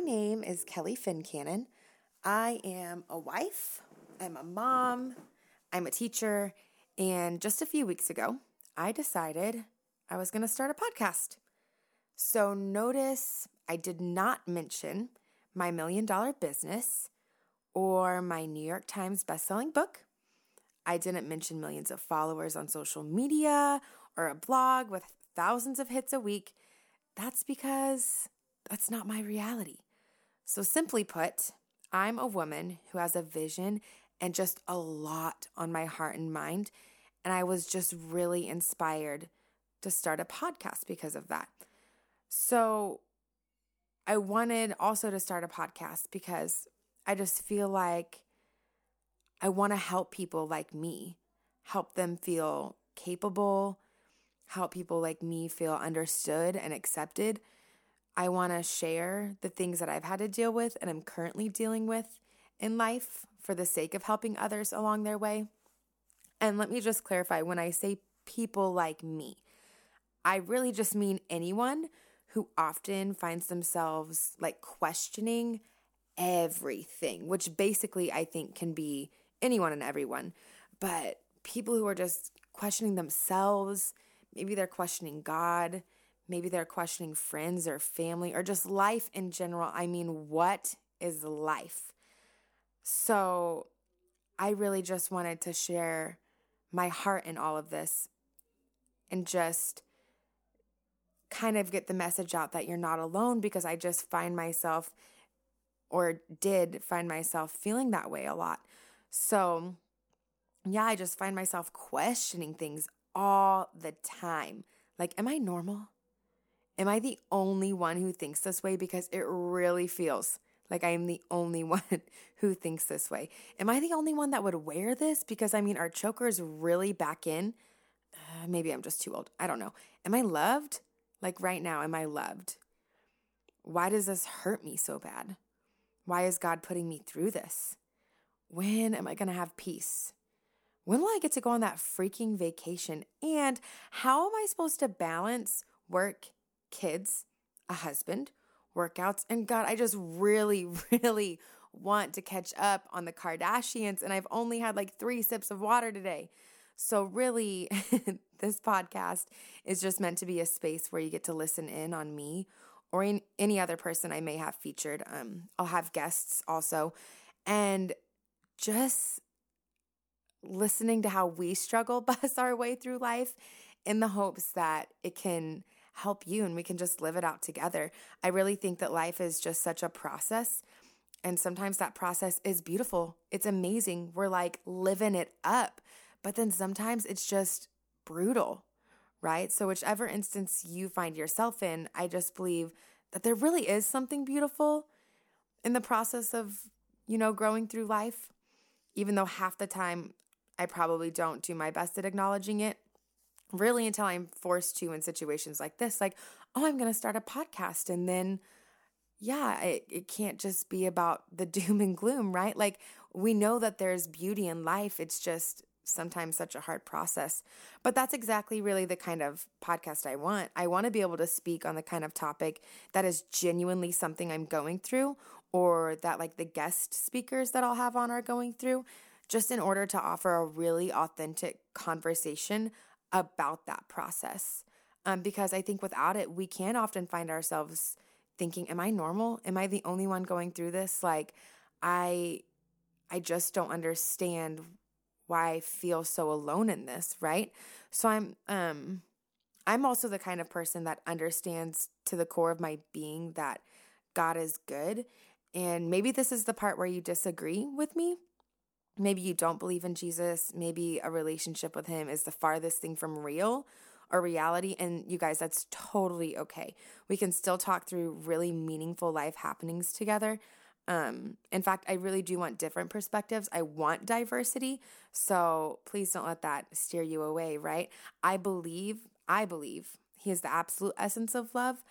My name is Kelly Fincannon. I am a wife, I'm a mom, I'm a teacher, and just a few weeks ago, I decided I was going to start a podcast. So notice I did not mention my million dollar business or my New York Times bestselling book. I didn't mention millions of followers on social media or a blog with thousands of hits a week. That's because that's not my reality. So, simply put, I'm a woman who has a vision and just a lot on my heart and mind. And I was just really inspired to start a podcast because of that. So, I wanted also to start a podcast because I just feel like I want to help people like me, help them feel capable, help people like me feel understood and accepted. I want to share the things that I've had to deal with and I'm currently dealing with in life for the sake of helping others along their way. And let me just clarify when I say people like me, I really just mean anyone who often finds themselves like questioning everything, which basically I think can be anyone and everyone. But people who are just questioning themselves, maybe they're questioning God, maybe they're questioning friends or family or just life in general. I mean, what is life? So I really just wanted to share my heart in all of this and just kind of get the message out that you're not alone because I just find myself or did find myself feeling that way a lot. So, yeah, I just find myself questioning things all the time. Like, am I normal? Am I the only one who thinks this way? Because it really feels like I am the only one who thinks this way. Am I the only one that would wear this? Because I mean, our choker is really back in. Uh, maybe I'm just too old. I don't know. Am I loved? Like right now, am I loved? Why does this hurt me so bad? Why is God putting me through this? When am I going to have peace? When will I get to go on that freaking vacation? And how am I supposed to balance work, kids, a husband, workouts? And God, I just really, really want to catch up on the Kardashians. And I've only had like three sips of water today. So, really, this podcast is just meant to be a space where you get to listen in on me or in any other person I may have featured. Um, I'll have guests also. And just listening to how we struggle bust our way through life in the hopes that it can help you and we can just live it out together. I really think that life is just such a process. And sometimes that process is beautiful. It's amazing. We're like living it up. But then sometimes it's just brutal right? So, whichever instance you find yourself in, I just believe that there really is something beautiful in the process of, you know, growing through life, even though half the time I probably don't do my best at acknowledging it. Really, until I'm forced to in situations like this, like, oh, I'm going to start a podcast. And then, yeah, it, it can't just be about the doom and gloom, right? Like, we know that there's beauty in life. It's just sometimes such a hard process. But that's exactly really the kind of podcast I want. I want to be able to speak on the kind of topic that is genuinely something I'm going through or that like the guest speakers that I'll have on are going through, just in order to offer a really authentic conversation about that process. Um, because I think without it, we can often find ourselves thinking, Am I normal? Am I the only one going through this? Like, I. I just don't understand why I feel so alone in this, right? So I'm um I'm also the kind of person that understands to the core of my being that God is good. And maybe this is the part where you disagree with me. Maybe you don't believe in Jesus. Maybe a relationship with him is the farthest thing from real or reality. And you guys, that's totally okay. We can still talk through really meaningful life happenings together. Um, in fact, I really do want different perspectives. I want diversity. So please don't let that steer you away, right? I believe, I believe He is the absolute essence of love.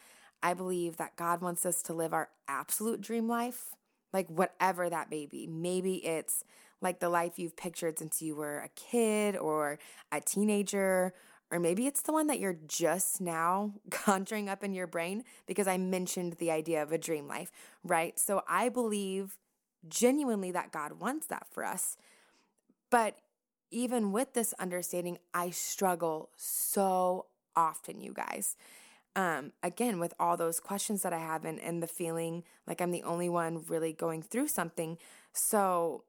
I believe that God wants us to live our absolute dream life, like whatever that may be. Maybe it's like the life you've pictured since you were a kid or a teenager, or maybe it's the one that you're just now conjuring up in your brain because I mentioned the idea of a dream life, right? So I believe genuinely that God wants that for us. But even with this understanding, I struggle so often, you guys. Um, again, with all those questions that I have and, and the feeling like I'm the only one really going through something. So,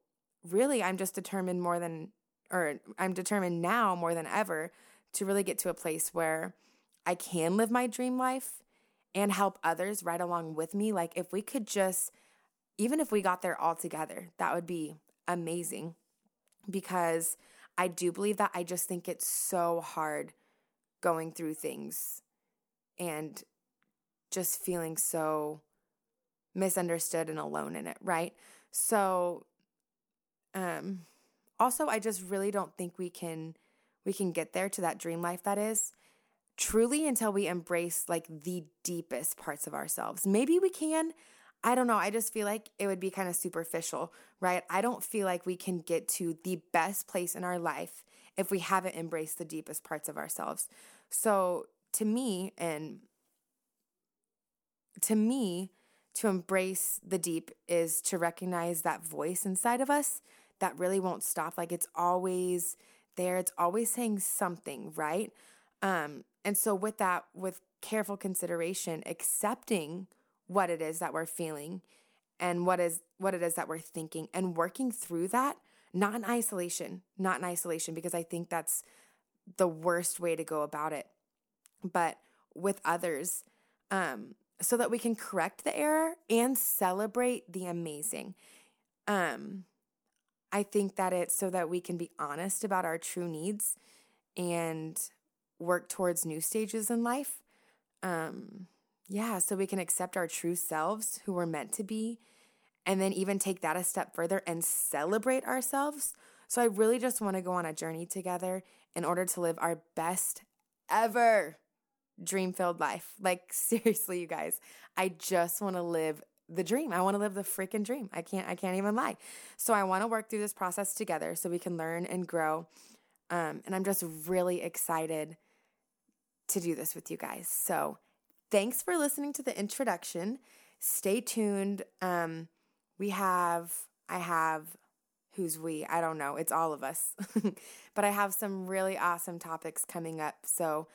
really, I'm just determined more than, or I'm determined now more than ever to really get to a place where I can live my dream life and help others right along with me. Like, if we could just, even if we got there all together, that would be amazing because I do believe that. I just think it's so hard going through things and just feeling so misunderstood and alone in it, right? So um also I just really don't think we can we can get there to that dream life that is truly until we embrace like the deepest parts of ourselves. Maybe we can, I don't know. I just feel like it would be kind of superficial, right? I don't feel like we can get to the best place in our life if we haven't embraced the deepest parts of ourselves. So, to me, and to me, to embrace the deep is to recognize that voice inside of us that really won't stop. Like it's always there, it's always saying something, right? Um, and so, with that, with careful consideration, accepting what it is that we're feeling and what is what it is that we're thinking and working through that not in isolation not in isolation because i think that's the worst way to go about it but with others um so that we can correct the error and celebrate the amazing um i think that it's so that we can be honest about our true needs and work towards new stages in life um yeah, so we can accept our true selves, who we're meant to be, and then even take that a step further and celebrate ourselves. So I really just want to go on a journey together in order to live our best ever dream filled life. Like, seriously, you guys, I just want to live the dream. I want to live the freaking dream. I can't I can't even lie. So I want to work through this process together so we can learn and grow. Um, and I'm just really excited to do this with you guys. So thanks for listening to the introduction. Stay tuned. Um, we have, I have, who's we? I don't know. It's all of us. but I have some really awesome topics coming up. So,